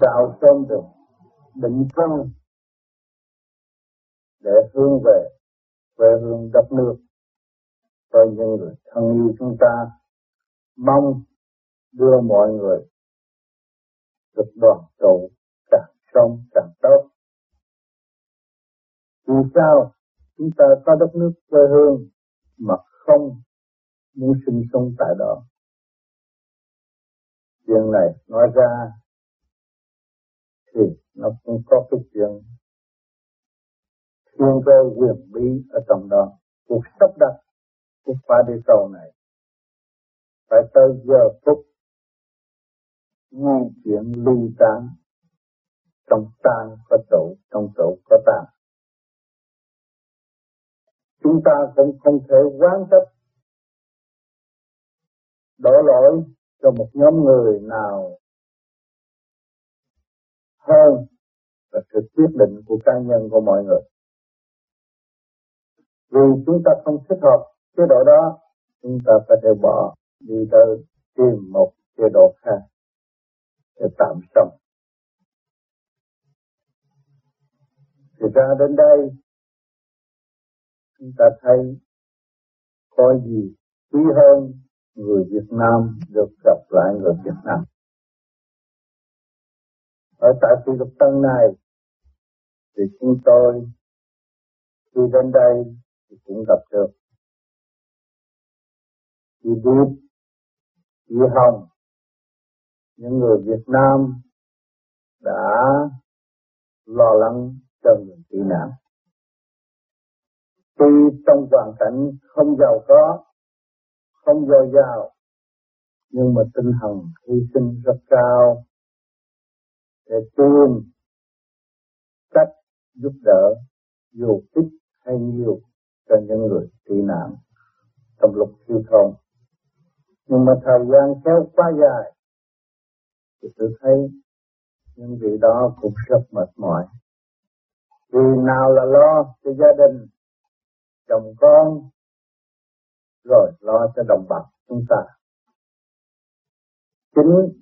tạo sớm được định thân để hướng về, quê hương đất nước. Cho những người thân yêu chúng ta, mong đưa mọi người được đoàn tụ càng sống càng tốt. Vì sao, chúng ta có đất nước quê hương mà không muốn sinh sống tại đó. Chuyện này nói ra thì nó cũng có cái chuyện thiên cơ quyền bí ở trong đó. Cuộc sắp đặt của phải đi cầu này phải tới giờ phút nghe chuyện ly tán trong tan có trụ trong trụ có tan chúng ta cũng không thể quán trách đổ lỗi cho một nhóm người nào hơn là sự quyết định của cá nhân của mọi người. Vì chúng ta không thích hợp chế độ đó, chúng ta phải thể bỏ đi tới tìm một chế độ khác để tạm sống. Thì ra đến đây, chúng ta thấy có gì quý hơn người Việt Nam được gặp lại người Việt Nam. Ở tại Phi lục tân này, thì chúng tôi khi đến đây thì cũng gặp được chị Điệp, chị Hồng, những người Việt Nam đã lo lắng cho người tị nạn. Tuy trong hoàn cảnh không giàu có, không dồi dào, nhưng mà tinh thần hy sinh rất cao để tìm cách giúp đỡ dù ít hay nhiều cho những người tị nạn trong lúc thiếu thốn. Nhưng mà thời gian kéo quá dài thì tôi thấy những vị đó cũng rất mệt mỏi. Vì nào là lo cho gia đình, chồng con, rồi lo cho đồng bào chúng ta. Chính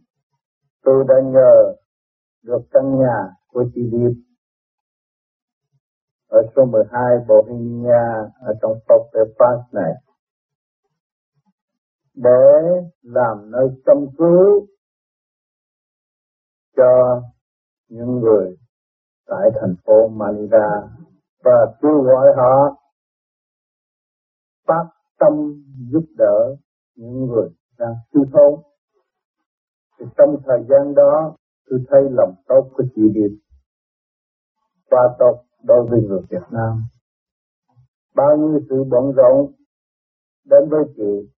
tôi đã nhờ được căn nhà của chị Điệp ở số 12 Bohemia ở trong Forte Pass này để làm nơi tâm cứu cho những người tại thành phố Manila và kêu gọi họ phát tâm giúp đỡ những người đang thiếu thốn. Thì trong thời gian đó tôi thấy lòng tốt của chị Điệp qua tốt đối với người Việt Nam. Bao nhiêu sự bận rộn đến với chị,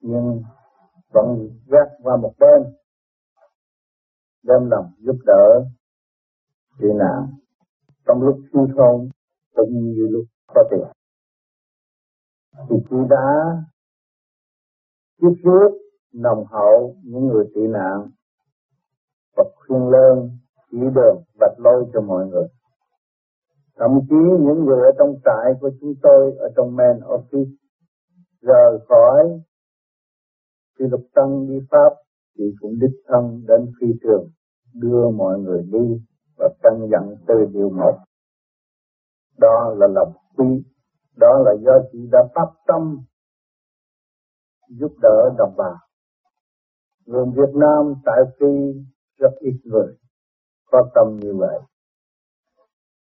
nhưng vẫn gác qua một bên, đem lòng giúp đỡ chị nạn trong lúc thiếu thốn cũng như lúc có tiền thì chị đã tiếp giúp nồng hậu những người tị nạn và khuyên lên chỉ đường vạch lối cho mọi người. Thậm chí những người ở trong trại của chúng tôi, ở trong main office, rời khỏi khi lục tăng đi pháp, thì cũng đích thân đến phi trường, đưa mọi người đi và căn dặn từ điều một. Đó là lòng quý đó là do chị đã phát tâm giúp đỡ đồng bào người Việt Nam tại Phi rất ít người, có tâm như vậy.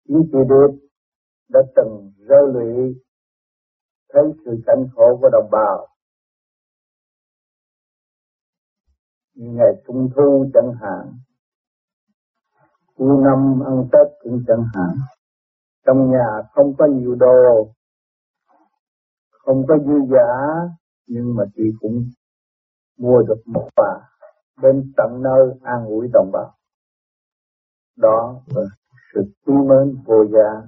Chính chị Điệp đã từng rơi lụy, thấy sự cảnh khổ của đồng bào. Như ngày trung thu chẳng hạn, cuối năm ăn tết cũng chẳng hạn. Trong nhà không có nhiều đồ, không có dư giả, nhưng mà chị cũng mua được một quà đến tận nơi an ủi đồng bào đó là sự quý mến vô giá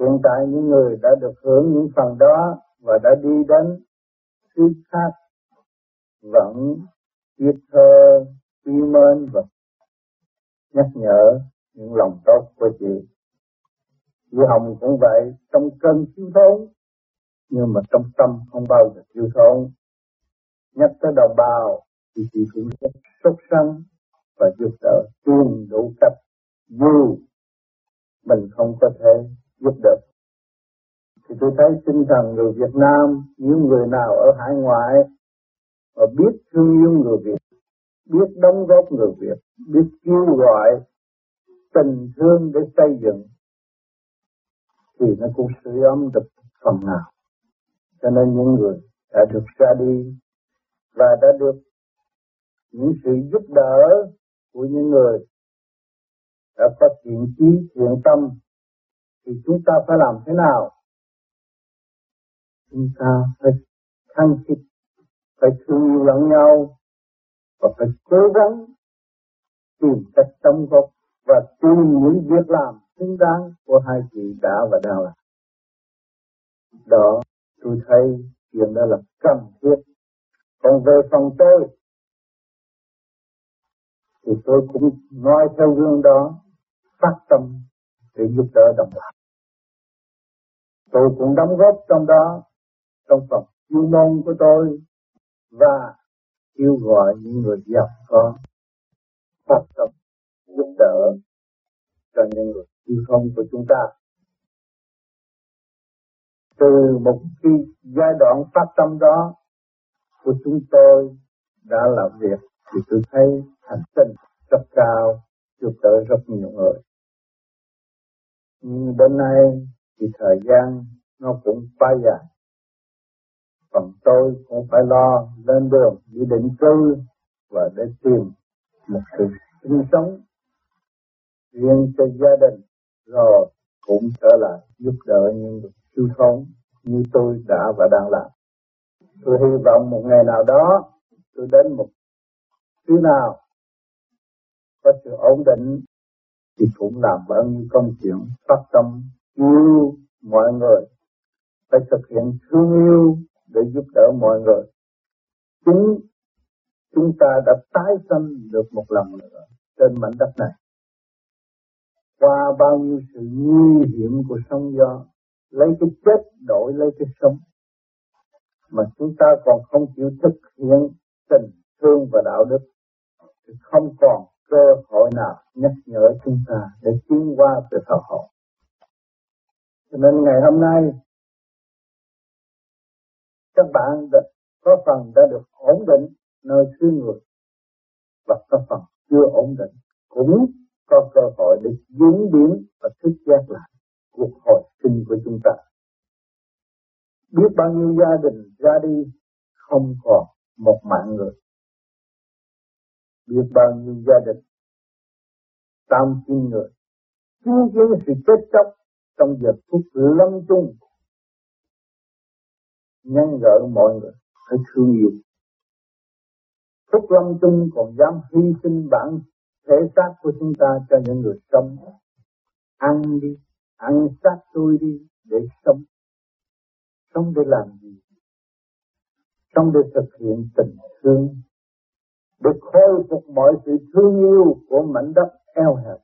hiện tại những người đã được hưởng những phần đó và đã đi đến thứ khác vẫn biết thơ quý mến và nhắc nhở những lòng tốt của chị. Chị Hồng cũng vậy, trong cơn thiếu thốn, nhưng mà trong tâm không bao giờ thiếu thốn. Nhắc tới đồng bào thì chị cũng rất sốt sắng và giúp đỡ tương đủ cách dù mình không có thể giúp được. Thì tôi thấy tinh thần người Việt Nam, những người nào ở hải ngoại mà biết thương yêu người Việt, biết đóng góp người Việt, biết kêu gọi tình thương để xây dựng thì nó cũng sưởi ấm được phần nào. Cho nên những người đã được ra đi và đã được những sự giúp đỡ của những người đã có thiện trí thiện tâm thì chúng ta phải làm thế nào? Chúng ta phải khăng khít, phải thương yêu lẫn nhau và phải cố gắng tìm cách tâm gốc và tìm những việc làm xứng đáng của hai chị đã và đang làm. Đó, tôi thấy chuyện đó là cần thiết. Còn về phần tôi, thì tôi cũng nói theo gương đó, phát tâm để giúp đỡ đồng bào. Tôi cũng đóng góp trong đó, trong phần chuyên môn của tôi và kêu gọi những người giàu có phát tâm giúp đỡ cho những người yêu không của chúng ta. Từ một khi giai đoạn phát tâm đó của chúng tôi đã làm việc thì tôi thấy thành tinh rất cao, giúp đỡ rất nhiều người. Nhưng đến nay thì thời gian nó cũng quá dài. Còn tôi cũng phải lo lên đường đi định cư và để tìm một sự sinh sống riêng cho gia đình rồi cũng trở lại giúp đỡ những người thiếu thốn như tôi đã và đang làm. Tôi hy vọng một ngày nào đó tôi đến một thứ nào có sự ổn định thì cũng làm bao nhiêu công chuyện phát tâm yêu mọi người, phải thực hiện thương yêu để giúp đỡ mọi người. Chính chúng ta đã tái sinh được một lần nữa trên mảnh đất này qua bao nhiêu sự nguy hiểm của sóng gió, lấy cái chết đổi lấy cái sống mà chúng ta còn không chịu thực hiện tình thương và đạo đức thì không còn cơ hội nào nhắc nhở chúng ta để tiến qua về thờ hồn cho nên ngày hôm nay các bạn đã, có phần đã được ổn định nơi xứ người và có phần chưa ổn định cũng có cơ hội để diễn biến và thức giác lại cuộc hồi sinh của chúng ta. Biết bao nhiêu gia đình ra đi không còn một mạng người. Biết bao nhiêu gia đình tam chín người. Chứng kiến sự chết chóc trong giờ phút lâm chung. Nhân gỡ mọi người, phải thương yêu. Phúc lâm chung còn dám hy sinh bản thể xác của chúng ta cho những người sống. Ăn đi, ăn xác tôi đi để sống sống để làm gì? Sống để thực hiện tình thương. Để khôi phục mọi sự thương yêu của mảnh đất eo hẹp.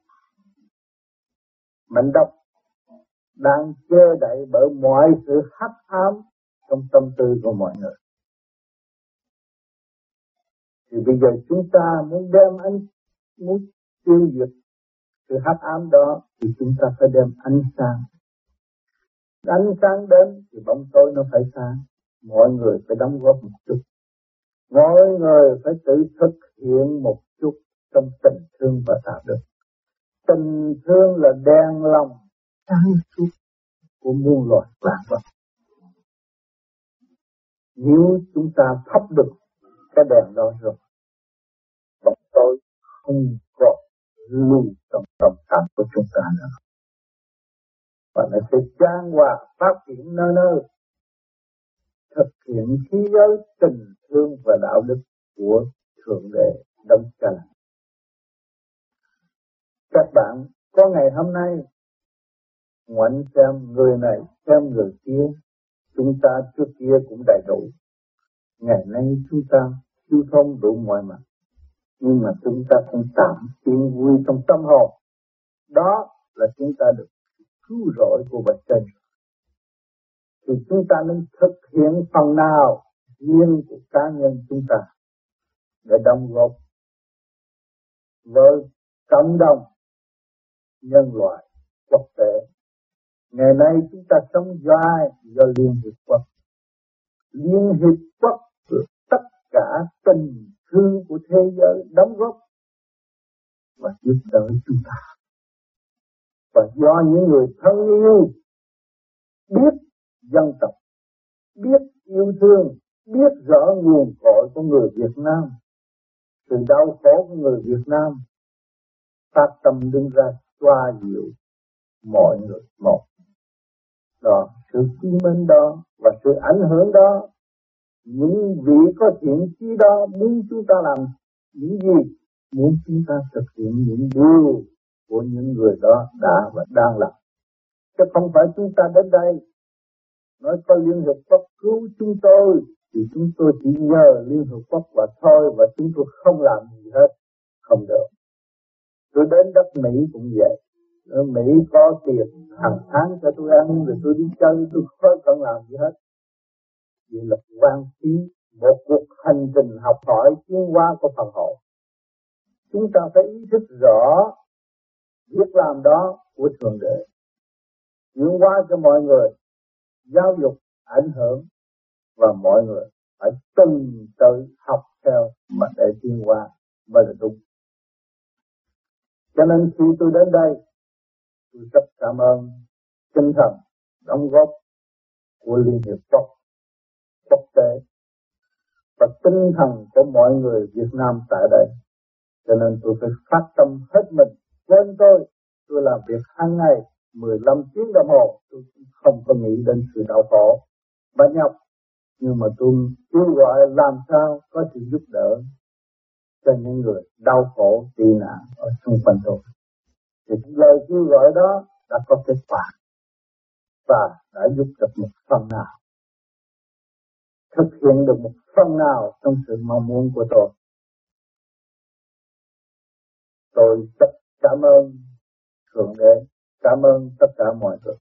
Mảnh đất đang che đậy bởi mọi sự hắc ám trong tâm tư của mọi người. Thì bây giờ chúng ta muốn đem ánh, muốn tiêu diệt sự hắc ám đó, thì chúng ta phải đem ánh sáng. Ánh sáng đến thì bóng tối nó phải sáng. Mọi người phải đóng góp một chút. Mọi người phải tự thực hiện một chút trong tình thương và tạo được Tình thương là đèn lòng sáng suốt của muôn loài vạn vật. Nếu chúng ta thắp được cái đèn đó rồi, bóng tối không có lưu trong tâm tâm của chúng ta nữa. Và nó sẽ trang hòa phát triển nơi nơi. Thực hiện khí giới tình thương và đạo đức của Thượng Đế Đông Cha Các bạn, có ngày hôm nay, ngoảnh xem người này, xem người kia, chúng ta trước kia cũng đầy đủ. Ngày nay chúng ta chưa thông đủ mọi mặt, nhưng mà chúng ta cũng tạm yên vui trong tâm hồn. Đó là chúng ta được cứu rỗi của vật trên thì chúng ta nên thực hiện phần nào riêng của cá nhân chúng ta để đóng góp với cộng đồng nhân loại quốc tế. Ngày nay chúng ta sống dài? Do Liên Hiệp Quốc. Liên Hiệp Quốc tất cả tình thương của thế giới đóng góp và giúp đỡ chúng ta. Và do những người thân yêu biết dân tộc, biết yêu thương, biết rõ nguồn cội của người Việt Nam, sự đau khổ của người Việt Nam, phát tâm đứng ra xoa dịu mọi người một. Đó, sự quy minh đó và sự ảnh hưởng đó, những vị có thiện chí đó muốn chúng ta làm những gì? Muốn chúng ta thực hiện những điều của những người đó đã và đang làm. Chứ không phải chúng ta đến đây nói có Liên Hợp Quốc cứu chúng tôi thì chúng tôi chỉ nhờ Liên Hợp Quốc và thôi và chúng tôi không làm gì hết, không được. Tôi đến đất Mỹ cũng vậy. Ở Mỹ có tiền hàng tháng cho tôi ăn, rồi tôi đi chơi, tôi không cần làm gì hết. Vì là quan phí, một cuộc hành trình học hỏi, tiến hóa của phần hồn chúng ta phải ý thức rõ việc làm đó của thượng đế chuyển qua cho mọi người giáo dục ảnh hưởng và mọi người phải từng tự học theo mà để tiến qua mới là đúng. Cho nên khi tôi đến đây, tôi rất cảm ơn tinh thần đóng góp của Liên Hiệp Quốc quốc tế và tinh thần của mọi người Việt Nam tại đây. Cho nên tôi phải phát tâm hết mình. Quên tôi, tôi làm việc hàng ngày 15 tiếng đồng hồ, tôi không có nghĩ đến sự đau khổ. Và nhọc nhưng mà tôi kêu gọi làm sao có sự giúp đỡ cho những người đau khổ tị nạn ở xung quanh tôi. Thì lời kêu gọi đó đã có kết quả và đã giúp được một phần nào thực hiện được một phần nào trong sự mong muốn của tôi. Tôi rất cảm ơn thượng đế. Cảm ơn tất cả mọi người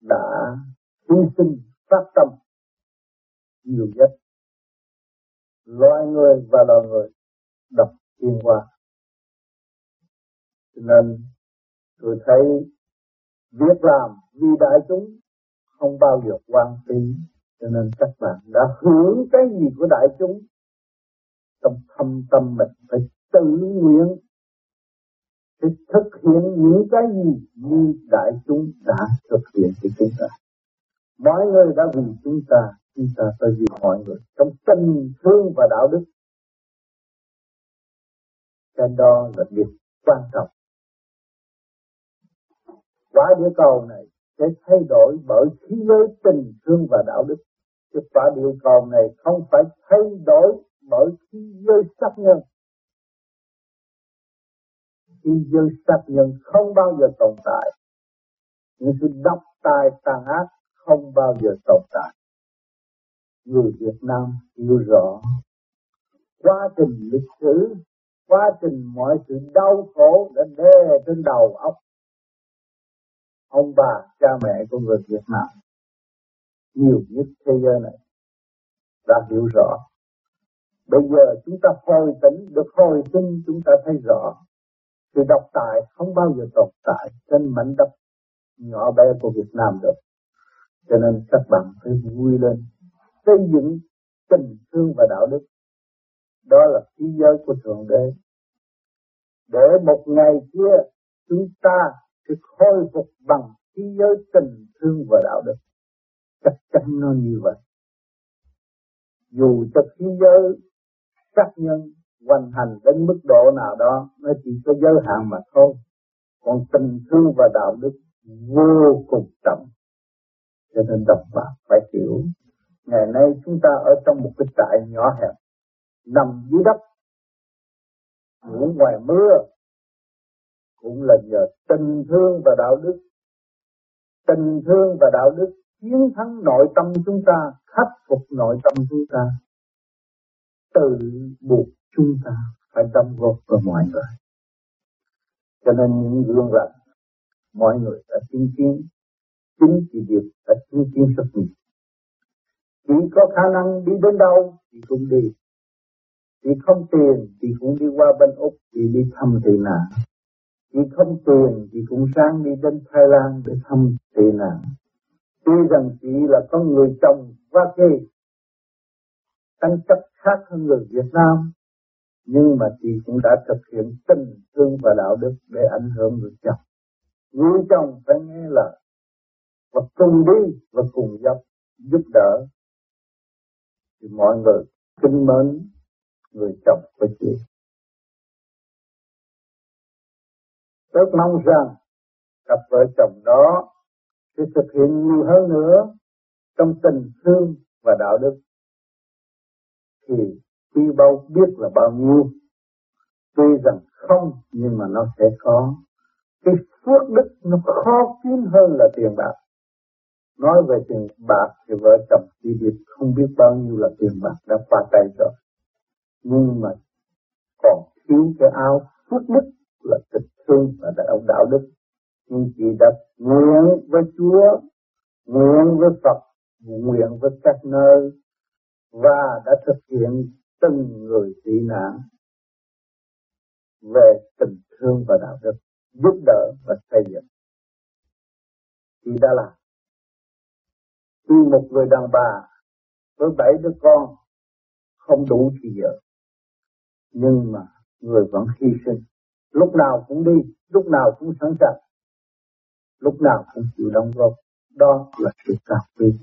đã hy sinh phát tâm nhiều nhất. Loài người và loài người đọc thiên hoa cho nên tôi thấy việc làm vì đại chúng không bao giờ quan phí cho nên các bạn đã hưởng cái gì của đại chúng trong thâm tâm mình phải tự nguyện để thực hiện những cái gì như đại chúng đã thực hiện cho chúng ta. Mọi người đã vì chúng ta, chúng ta phải vì mọi người trong tình thương và đạo đức. Cái đó là việc quan trọng. Quả địa cầu này sẽ thay đổi bởi khí giới tình thương và đạo đức. Chứ quả địa cầu này không phải thay đổi bởi khí giới sắc nhân. Khí dân sát nhân không bao giờ tồn tại. Những sự độc tài tàn ác không bao giờ tồn tại. Người Việt Nam hiểu rõ quá trình lịch sử, quá trình mọi sự đau khổ đã đè trên đầu óc ông bà, cha mẹ của người Việt Nam nhiều nhất thế giới này đã hiểu rõ. Bây giờ chúng ta hồi tỉnh, được hồi sinh chúng ta thấy rõ sự độc tài không bao giờ tồn tại trên mảnh đất nhỏ bé của Việt Nam được. Cho nên các bạn phải vui lên, xây dựng tình thương và đạo đức. Đó là thế giới của Thượng Đế. Để một ngày kia chúng ta sẽ khôi phục bằng thế giới tình thương và đạo đức. Chắc chắn nó như vậy. Dù cho thế giới sát nhân hoàn hành đến mức độ nào đó, nó chỉ có giới hạn mà thôi. Còn tình thương và đạo đức vô cùng trọng. Cho nên đọc pháp phải hiểu ngày nay chúng ta ở trong một cái trại nhỏ hẹp nằm dưới đất ngủ ngoài mưa cũng là nhờ tình thương và đạo đức. Tình thương và đạo đức chiến thắng nội tâm chúng ta khắc phục nội tâm chúng ta. Tự buộc chúng ta phải đóng góp vào mọi người cho nên những gương rạch mọi người đã chứng kiến chính chị việc đã chứng kiến rất nhiều. Chỉ có khả năng đi đến đâu thì cũng đi. Chị không tiền chị cũng đi qua bên Úc chị đi thăm tị nạn. Chị không tiền chị cũng sang đi đến Thái Lan để thăm tị nạn. Tuy rằng chị là con người chồng và kê, tranh chấp khác hơn người Việt Nam, nhưng mà chị cũng đã thực hiện tình thương và đạo đức để ảnh hưởng người chồng. Người chồng phải nghe lời và cùng đi và cùng giúp giúp đỡ thì mọi người kính mến người chồng của chị. Rất mong rằng cặp vợ chồng đó sẽ thực hiện nhiều hơn nữa trong tình thương và đạo đức thì quy bao biết là bao nhiêu, tuy rằng không, nhưng mà nó sẽ có. Cái phước đức nó khó kiếm hơn là tiền bạc. Nói về tiền bạc thì vợ chồng chỉ biết không biết bao nhiêu là tiền bạc đã qua tay rồi. Nhưng mà còn thiếu cái áo phước đức là tình thương và đạo đạo đức. Nhưng chị đã nguyện với Chúa, nguyện với Phật, nguyện với các nơi và đã thực hiện từng người tị nạn về tình thương và đạo đức, giúp đỡ và xây dựng. Chị đã làm. Tuy một người đàn bà với bảy đứa con không đủ thì giờ, nhưng mà người vẫn hy sinh. Lúc nào cũng đi, lúc nào cũng sẵn sàng, lúc nào cũng chịu đóng góp. Đó là sự cao quý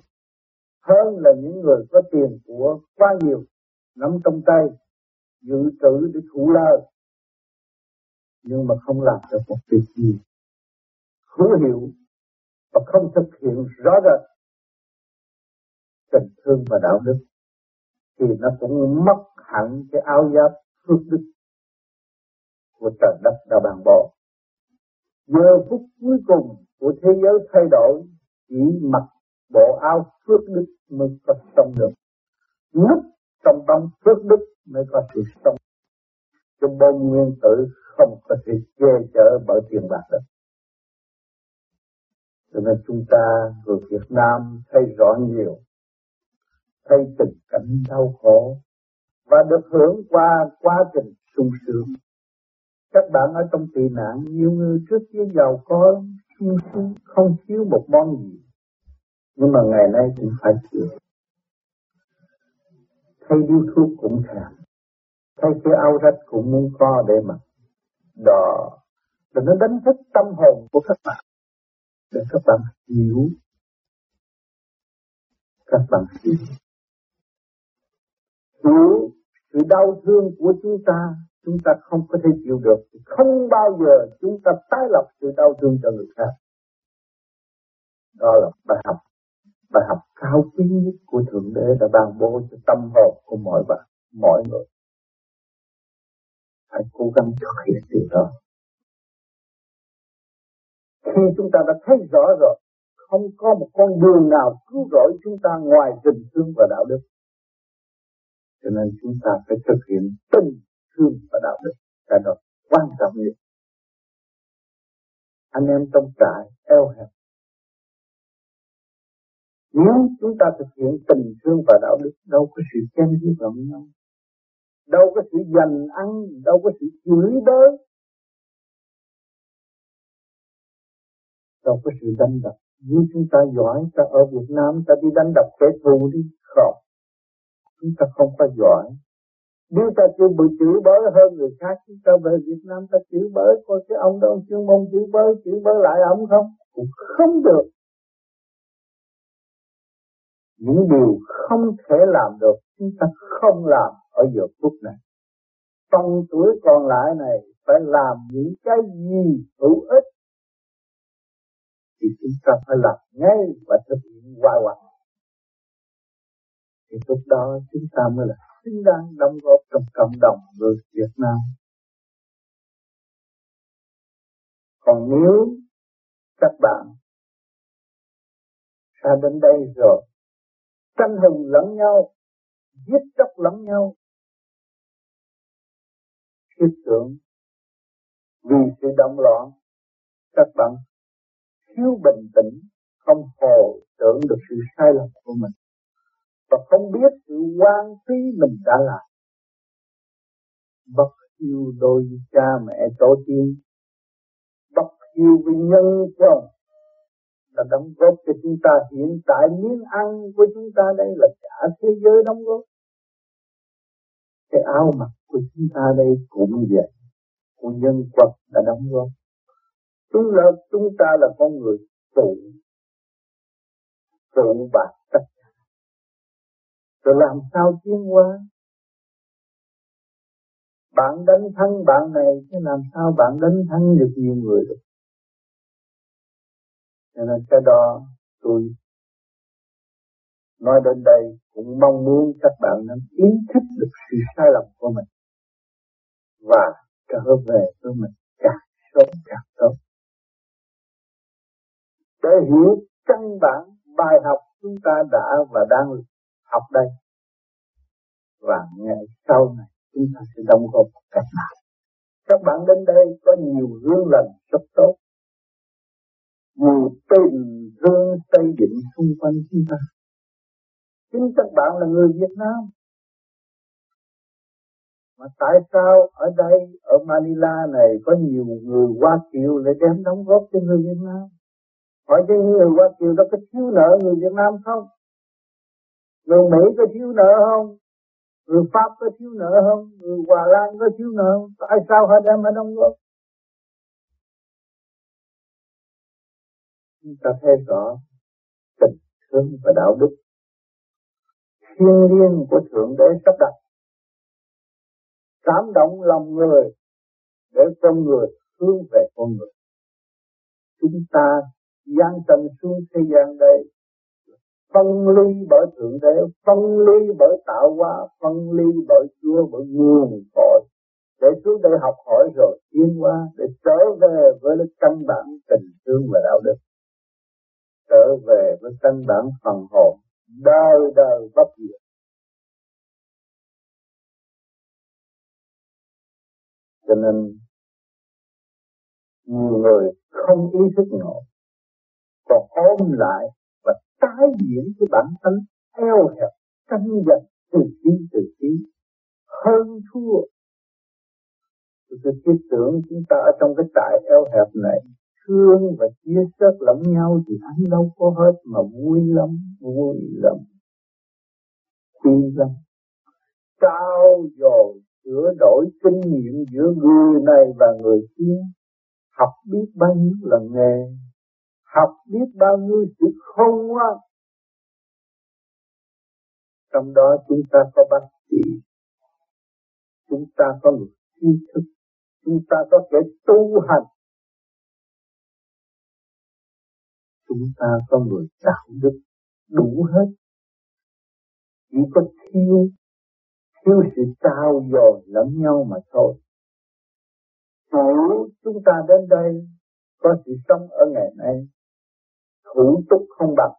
hơn là những người có tiền của quá nhiều nắm trong tay, dự trữ để thủ lơ nhưng mà không làm được một việc gì hữu hiệu và không thực hiện rõ rệt tình thương và đạo đức, thì nó cũng mất hẳn cái áo giáp phước đức của trời đất đã bàn bỏ. Giờ phút cuối cùng của thế giới thay đổi, chỉ mặc bộ áo phước đức mới có sống được. Lúc trong bóng phước đức mới có sự sống. Trong bông nguyên tử không có thể che chở bởi tiền bạc được. Cho nên chúng ta người Việt Nam thấy rõ nhiều, thấy tình cảnh đau khổ và được hưởng qua quá trình sung sướng. Các bạn ở trong tị nạn, nhiều người trước kia giàu có, sung sướng, không thiếu một món gì. Nhưng mà ngày nay cũng phải chịu. Thay điếu thuốc cũng thèm. Thay cái áo rách cũng muốn co để mặc. Đó là nó đánh thức tâm hồn của các bạn. Để các bạn hiểu. Các bạn hiểu. Hiểu sự đau thương của chúng ta chúng ta không có thể chịu được không bao giờ chúng ta tái lập sự đau thương cho người khác đó là bài học bài học cao quý nhất của thượng đế đã ban bố cho tâm hồn của mọi bạn, mọi người. Hãy cố gắng thực hiện điều đó. Khi chúng ta đã thấy rõ rồi, không có một con đường nào cứu rỗi chúng ta ngoài tình thương và đạo đức. Cho nên chúng ta phải thực hiện tình thương và đạo đức là đó quan trọng nhất. Anh em trong trại eo hẹp nếu chúng ta thực hiện tình thương và đạo đức, đâu có sự chen giết lẫn nhau, đâu có sự giành ăn, đâu có sự chửi bới, đâu có sự đánh đập. Nếu chúng ta giỏi, ta ở Việt Nam, ta đi đánh đập kẻ thù đi, không. Chúng ta không có giỏi. Nếu ta chưa bị chửi bới hơn người khác, chúng ta về Việt Nam ta chửi bới, coi cái ông đó ông chuyên môn chửi bới chửi bới lại ông không? Cũng không được những điều không thể làm được, chúng ta không làm ở giờ phút này trong tuổi còn lại này, phải làm những cái gì hữu ích thì chúng ta phải làm ngay và thực hiện hoài hoài thì lúc đó chúng ta mới là xứng đáng đóng góp trong cộng đồng người Việt Nam. Còn nếu các bạn đã đến đây rồi tranh hùng lẫn nhau, giết chóc lẫn nhau, thiết tưởng vì sự động loạn các bạn thiếu bình tĩnh không hồ tưởng được sự sai lầm của mình. Và không biết sự quan phí mình đã làm. Bất hiếu đôi cha mẹ tổ tiên bất hiếu với nhân quân là đóng góp cho chúng ta. Hiện tại miếng ăn của chúng ta đây là cả thế giới đóng góp. Cái áo mặc của chúng ta đây cũng vậy. Của nhân vật đã đóng góp. Chúng là, chúng ta là con người tụ tụ bạc tất cả. Rồi làm sao tiến hóa? Bạn đánh thắng bạn này, chứ làm sao bạn đánh thắng được nhiều người được? Cho nên cái đó tôi nói đến đây cũng mong muốn các bạn nên ý thức được sự sai lầm của mình và trở về với mình càng sớm càng tốt. Để hiểu căn bản bài học chúng ta đã và đang học đây, và ngày sau này chúng ta sẽ đóng góp cách nào các bạn đến đây có nhiều gương lành rất tốt người tình thương xây dựng xung quanh chúng ta. Chính các bạn là người Việt Nam. Mà tại sao ở đây, ở Manila này, có nhiều người Hoa Kiều lại đem đóng góp cho người Việt Nam? Hỏi cho những người Hoa Kiều đó có thiếu nợ người Việt Nam không? Người Mỹ có thiếu nợ không? Người Pháp có thiếu nợ không? Người Hòa Lan có thiếu nợ không? Tại sao họ đem họ đóng góp? Chúng ta thấy rõ tình thương và đạo đức thiêng liêng của thượng đế sắp đặt. Cảm động lòng người để con người hướng về con người. Chúng ta gian trần xuống thế gian đây, phân ly bởi thượng đế, phân ly bởi tạo hóa, phân ly bởi chúa, bởi nguồn cội. Để xuống đây học hỏi rồi tiến hóa, để trở về với căn bản tình thương và đạo đức trở về với căn bản phần hồn, đời đời bất diệt. Cho nên, nhiều người không ý thức nổi, còn ôm lại và tái diễn cái bản thân eo hẹp, tranh giành từ tí từ tí hơn thua. Tôi thiết tưởng chúng ta ở trong cái trại eo hẹp này thương và chia sớt lẫn nhau thì anh đâu có hết mà vui lắm, vui lắm, vui lắm. Trao dồi sửa đổi kinh nghiệm giữa người này và người kia, học biết bao nhiêu là nghề, học biết bao nhiêu sự khôn ngoan. Trong đó chúng ta có bác sĩ, chúng ta có người tri thức, chúng ta có thể tu hành, chúng ta có người đạo đức đủ hết. Chỉ có thiếu thiếu sự trao dồi lẫn nhau mà thôi. Thủ chúng ta đến đây, có sự sống ở ngày nay. Thủ túc không bằng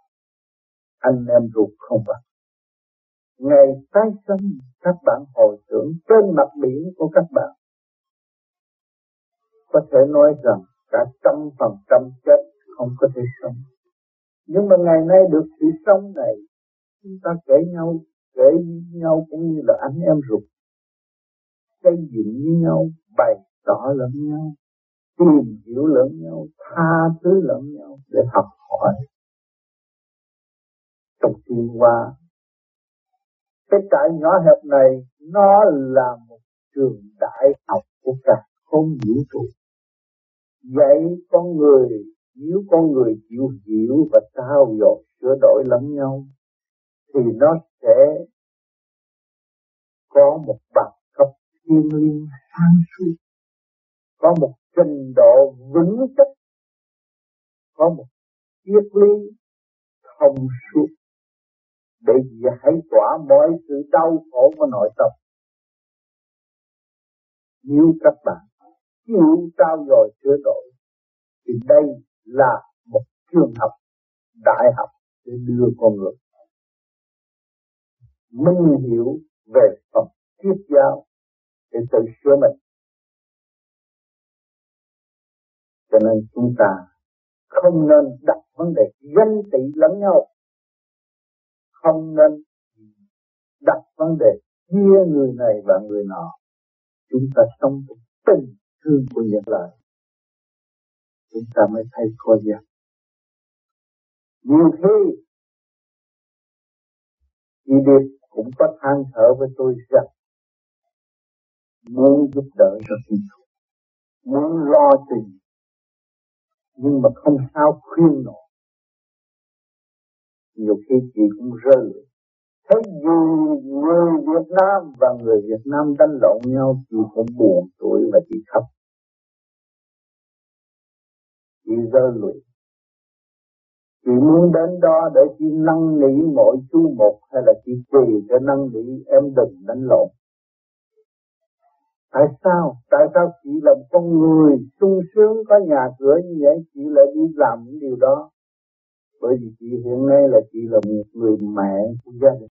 anh em ruột không bằng ngày tái sinh các bạn hồi tưởng trên mặt biển của các bạn. Có thể nói rằng cả trăm phần trăm chết không có thể sống. Nhưng mà ngày nay được sự sống này, chúng ta kể nhau kể nhau cũng như là anh em ruột. Xây dựng với nhau, bày tỏ lẫn nhau, tìm hiểu lẫn nhau, tha thứ lẫn nhau để học hỏi. Trong tiến qua cái trại nhỏ hẹp này, nó là một trường đại học của cả không vũ trụ. Dạy con người nếu con người chịu hiểu và trao dồi sửa đổi lẫn nhau, thì nó sẽ có một bằng cấp thiên liêng sáng suốt, có một trình độ vững chắc, có một triết lý thông suốt để giải tỏa mọi sự đau khổ của nội tâm. Nếu các bạn chịu trao dồi sửa đổi, thì đây là một trường học, đại học để đưa con người. Minh hiểu về phần triết giáo để tự sửa mình. Cho nên chúng ta không nên đặt vấn đề danh tị lẫn nhau. Không nên đặt vấn đề chia người này và người nọ. Chúng ta sống tình thương của nhân loại chúng ta mới thấy khô giác nhiều khi, chị Điệp cũng có than thở với tôi rằng, muốn giúp đỡ cho chị, muốn lo tình nhưng mà không sao khuyên nổi. Nhiều khi chị cũng rơi thấy dù người Việt Nam và người Việt Nam đánh lộn nhau, chị cũng buồn tuổi và chị khóc chị rơi lụy. Chị muốn đến đó để chị năn nỉ mỗi chú một hay là chị quỳ cho năn nỉ em đừng đánh lộn. Tại sao? Tại sao chị là một con người sung sướng có nhà cửa như vậy, chị lại đi làm những điều đó? Bởi vì chị hiện nay là chị là một người mẹ của gia đình.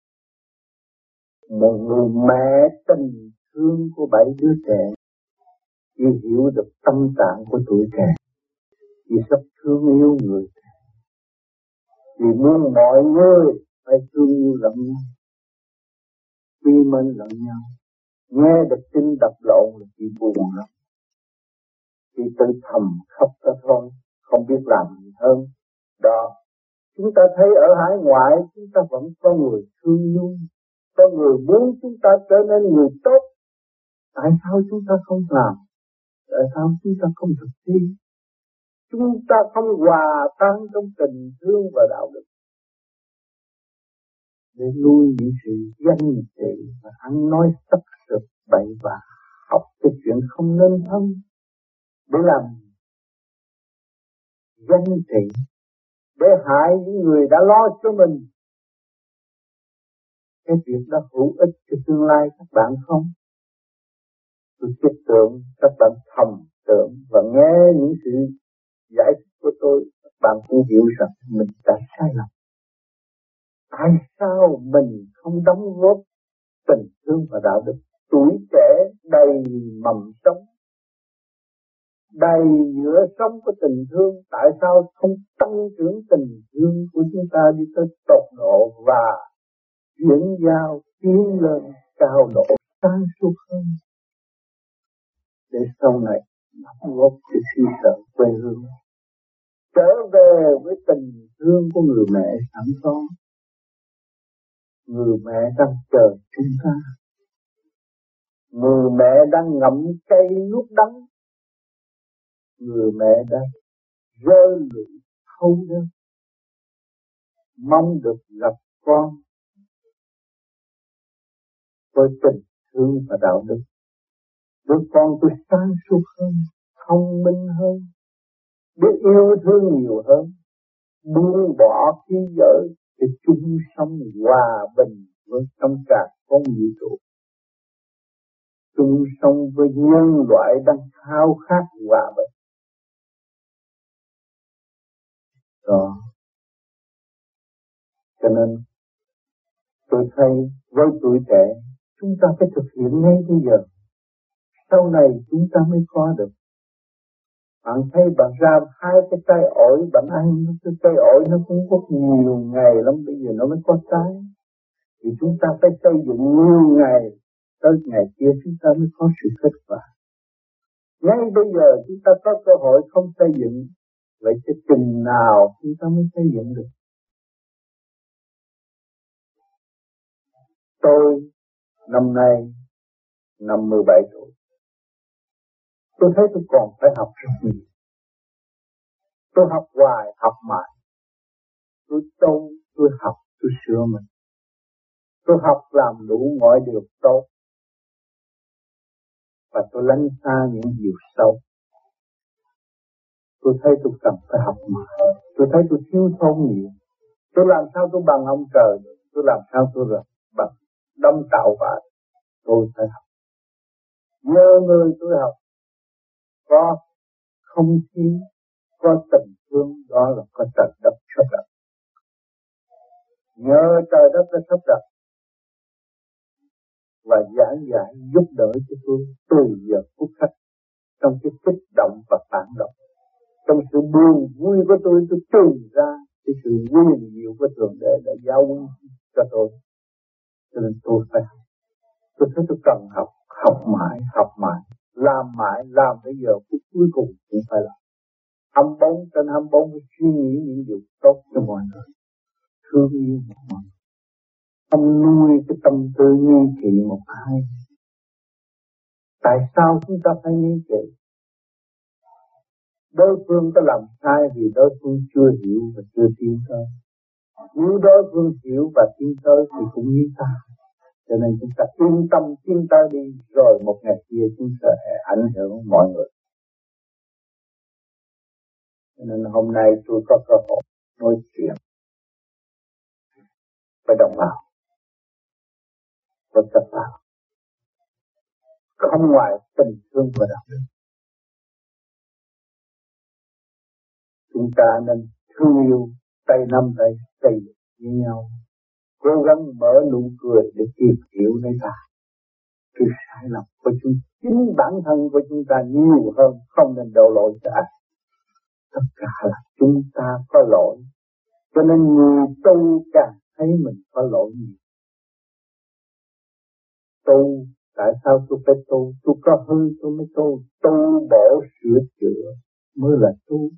Một người mẹ tình thương của bảy đứa trẻ. Chị hiểu được tâm trạng của tuổi trẻ vì sắp thương yêu người. Vì muốn mọi người phải thương yêu lẫn nhau. Quy mến lẫn nhau. Nghe được tin đập lộn là chị buồn lắm. Chị tự thầm khóc ra thôi. Không biết làm gì hơn. Đó. Chúng ta thấy ở hải ngoại, chúng ta vẫn có người thương yêu. Có người muốn chúng ta trở nên người tốt. Tại sao chúng ta không làm? Tại sao chúng ta không thực thi? Chúng ta không hòa tan trong tình thương và đạo đức. Để nuôi những sự danh trị và ăn nói sắc sực bậy và học cái chuyện không nên thân. Để làm danh trị, để hại những người đã lo cho mình. Cái việc đó hữu ích cho tương lai các bạn không? Tôi thiết tưởng các bạn thầm tưởng và nghe những sự giải thích của tôi, bạn cũng hiểu rằng mình đã sai lầm. Tại sao mình không đóng góp tình thương và đạo đức? Tuổi trẻ đầy mầm sống, đầy giữa sống của tình thương, tại sao không tăng trưởng tình thương của chúng ta đi tới tột độ và chuyển giao, tiến lên cao độ, sáng suốt hơn? Để sau này đóng góp cho sự sợ quê hương trở về với tình thương của người mẹ sẵn có. Người mẹ đang chờ chúng ta. Người mẹ đang ngậm cây nuốt đắng. Người mẹ đang rơi lụy thấu đơn mong được gặp con với tình thương và đạo đức. Đứa con tôi sáng suốt hơn, thông minh hơn biết yêu thương nhiều hơn, buông bỏ khí giới để chung sống hòa bình với trong cả con vũ trụ chung sống với nhân loại đang khao khát hòa bình. Đó. Cho nên, tôi thấy với tuổi trẻ, chúng ta phải thực hiện ngay bây giờ. Sau này chúng ta mới có được bạn thấy bạn ra hai cái cây ổi, bạn ăn cái cây ổi nó cũng có nhiều ngày lắm, bây giờ nó mới có trái. Thì chúng ta phải xây dựng nhiều ngày, tới ngày kia chúng ta mới có sự kết quả. Ngay bây giờ chúng ta có cơ hội không xây dựng, vậy cái chừng nào chúng ta mới xây dựng được? Tôi năm nay năm 17 tuổi tôi thấy tôi còn phải học rất nhiều tôi học hoài, học mãi. Tôi tu tôi học, tôi sửa mình. Tôi học làm đủ mọi điều tốt. Và tôi lánh xa những điều sâu tôi thấy tôi cần phải học mãi. Tôi thấy tôi thiếu thốn nhiều. Tôi làm sao tôi bằng ông trời được? Tôi làm sao tôi được bằng đông tạo và tôi phải học. Nhờ người tôi học có không khí, có tình thương, đó là có trời đất sắp đặt nhờ trời đất đã sắp đặt và giảng giải giúp đỡ cho tôi từ giờ phút khắc trong cái kích động và phản động. Trong sự buồn vui của tôi tôi tìm ra cái sự quyền diệu của thượng đế đã giao cho tôi. Cho nên tôi phải học tôi thấy tôi cần học học mãi học mãi làm mãi, làm bây giờ, phút cuối cùng cũng phải làm. Âm bốn trên âm bốn suy nghĩ những điều tốt cho mọi người, thương yêu mọi người. Không nuôi cái tâm tư nghi kỵ một ai. Tại sao chúng ta phải nghi kỵ? Đối phương có làm sai vì đối phương chưa hiểu và chưa tiến tới. Nếu đối phương hiểu và tiến tới thì cũng như ta cho nên chúng ta yên tâm tin ta đi, rồi một ngày kia chúng ta sẽ ảnh hưởng mọi người. Cho nên hôm nay tôi có cơ hội nói chuyện với đồng bào, với các bạn. Không ngoài tình thương và đạo đức. Chúng ta nên thương yêu tay nắm tay tay với nhau cố gắng mở nụ cười để tìm hiểu lấy ta. Cái sai lầm của chúng, chính bản thân của chúng ta nhiều hơn không nên đổ lỗi cho ai. Tất cả là chúng ta có lỗi, cho nên người tu càng thấy mình có lỗi nhiều. Tu, tại sao tôi phải tu? Tôi có hư, tôi mới tu. Tu bổ sửa chữa mới là tu.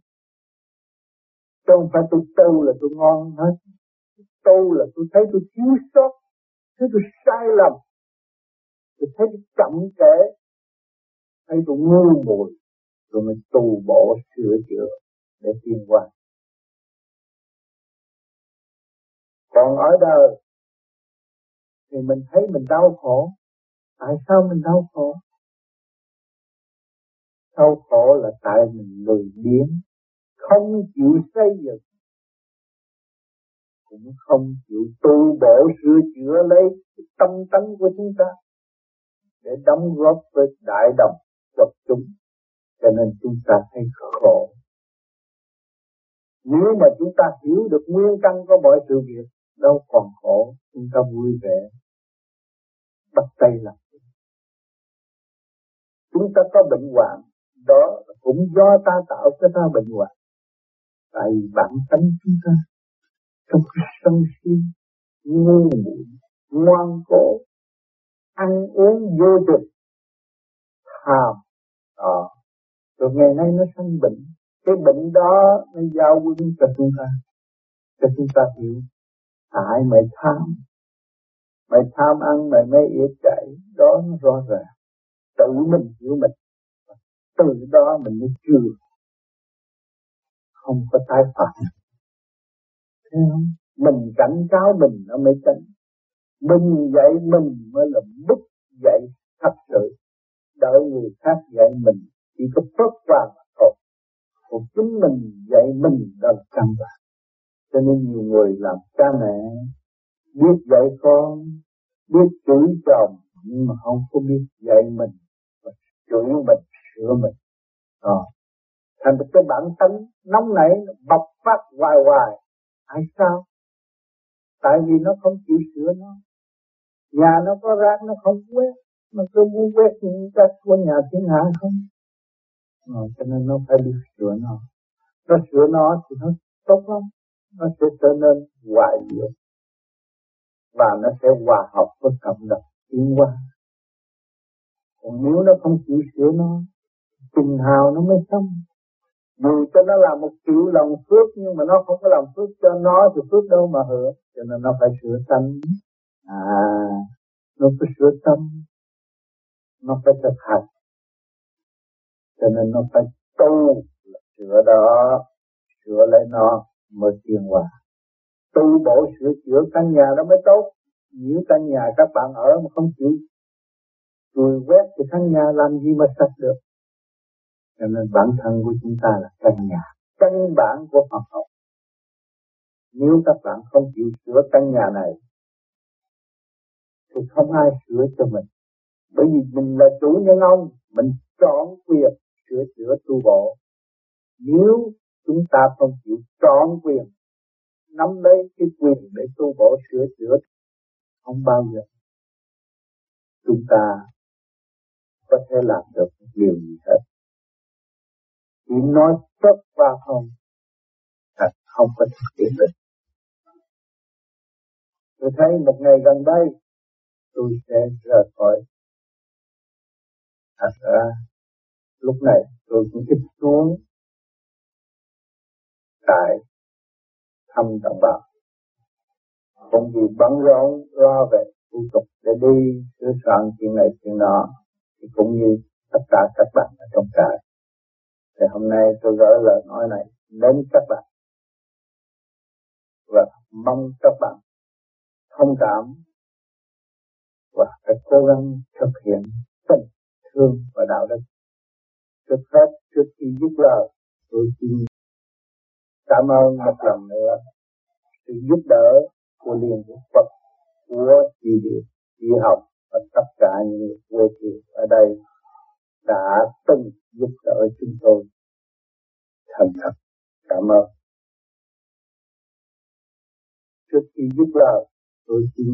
Chứ không phải tôi tu là tôi ngon hết tu là tôi thấy tôi thiếu sót, thấy tôi sai lầm. Tôi thấy tôi chậm trễ. Thấy tôi ngu muội. Rồi mình tu bổ sửa chữa để tiến qua còn ở đời, thì mình thấy mình đau khổ. Tại sao mình đau khổ? Đau khổ là tại mình lười biếng, không chịu xây dựng cũng không chịu tu bổ sửa chữa lấy tâm tánh của chúng ta để đóng góp với đại đồng quật chúng. Cho nên chúng ta thấy khổ. Nếu mà chúng ta hiểu được nguyên căn của mọi sự việc, đâu còn khổ, chúng ta vui vẻ, bắt tay làm chúng ta có bệnh hoạn, đó cũng do ta tạo cho ta bệnh hoạn. Tại bản tánh chúng ta trong cái sân si ngu muội ngoan cố, ăn uống vô trực tham đó rồi ngày nay nó sanh bệnh, cái bệnh đó nó giao quân cho chúng ta, cho chúng ta hiểu. Tại mày tham mày tham ăn mày mê yết chạy, đó nó rõ ràng. Tự mình hiểu mình, từ đó mình mới chưa không có tái phạm thấy không? Mình cảnh cáo mình nó mới tránh mình dạy mình mới là bức dạy thật sự. Đợi người khác dạy mình chỉ có phớt qua mà thôi. Còn chính mình dạy mình là căn bản. Cho nên nhiều người làm cha mẹ biết dạy con biết chửi chồng nhưng mà không có biết dạy mình và chửi mình sửa mình. À, thành cái bản tính nóng nảy bộc phát hoài hoài tại sao? Tại vì nó không chịu sửa nó. Nhà nó có rác nó không quét. Mà cứ muốn quét những rác của nhà thiên hạ không? À, cho nên nó phải biết sửa nó. Nó sửa nó thì nó tốt lắm. Nó sẽ trở nên hòa diệu. Và nó sẽ hòa hợp với cộng đồng tiến qua còn nếu nó không chịu sửa nó tình hào nó mới xong dù cho nó làm một triệu lòng phước, nhưng mà nó không có lòng phước cho nó thì phước đâu mà hưởng. Cho nên nó phải sửa tâm. À nó phải sửa tâm. Nó phải thực hành. Cho nên nó phải tu sửa đó, sửa lại nó mới thiên hòa tu bổ sửa chữa căn nhà đó mới tốt. Nếu căn nhà các bạn ở mà không chịu rồi quét thì căn nhà làm gì mà sạch được? Cho nên bản thân của chúng ta là căn nhà, căn bản của Phật học. Nếu các bạn không chịu sửa căn nhà này, thì không ai sửa cho mình. Bởi vì mình là chủ nhân ông, mình chọn quyền sửa chữa tu bộ nếu chúng ta không chịu chọn quyền, nắm lấy cái quyền để tu bổ, sửa chữa, không bao giờ chúng ta có thể làm được điều gì hết chỉ nói tốt qua không, thật không có thực hiện được. Tôi thấy một ngày gần đây, tôi sẽ rời khỏi. Thật ra, lúc này tôi cũng ít xuống tại thăm đồng bào. Không vì bận rộn, lo về thủ tục để đi, sửa soạn chuyện này, chuyện nọ, thì cũng như tất cả các bạn ở trong trại thì hôm nay tôi gửi lời nói này đến các bạn. Và mong các bạn thông cảm và phải cố gắng thực hiện tình thương và đạo đức. Trước hết trước khi giúp lời tôi xin cảm ơn một lần nữa sự giúp đỡ của Liên Hiệp Phật của chị Điệp, chị học và tất cả những người quê ở đây đã từng giúp đỡ chúng tôi thành thật cảm ơn. Trước khi giúp lời tôi xin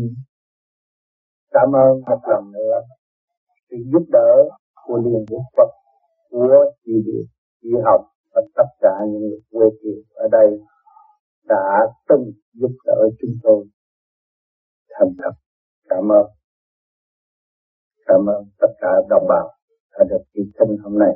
cảm ơn một lần nữa sự giúp đỡ của Liên Hiệp Phật của chị Điệp, chị học và tất cả những người quê thiệt ở đây đã từng giúp đỡ chúng tôi. Thành thật cảm ơn. Cảm ơn tất cả đồng bào đã được đi sinh hôm nay.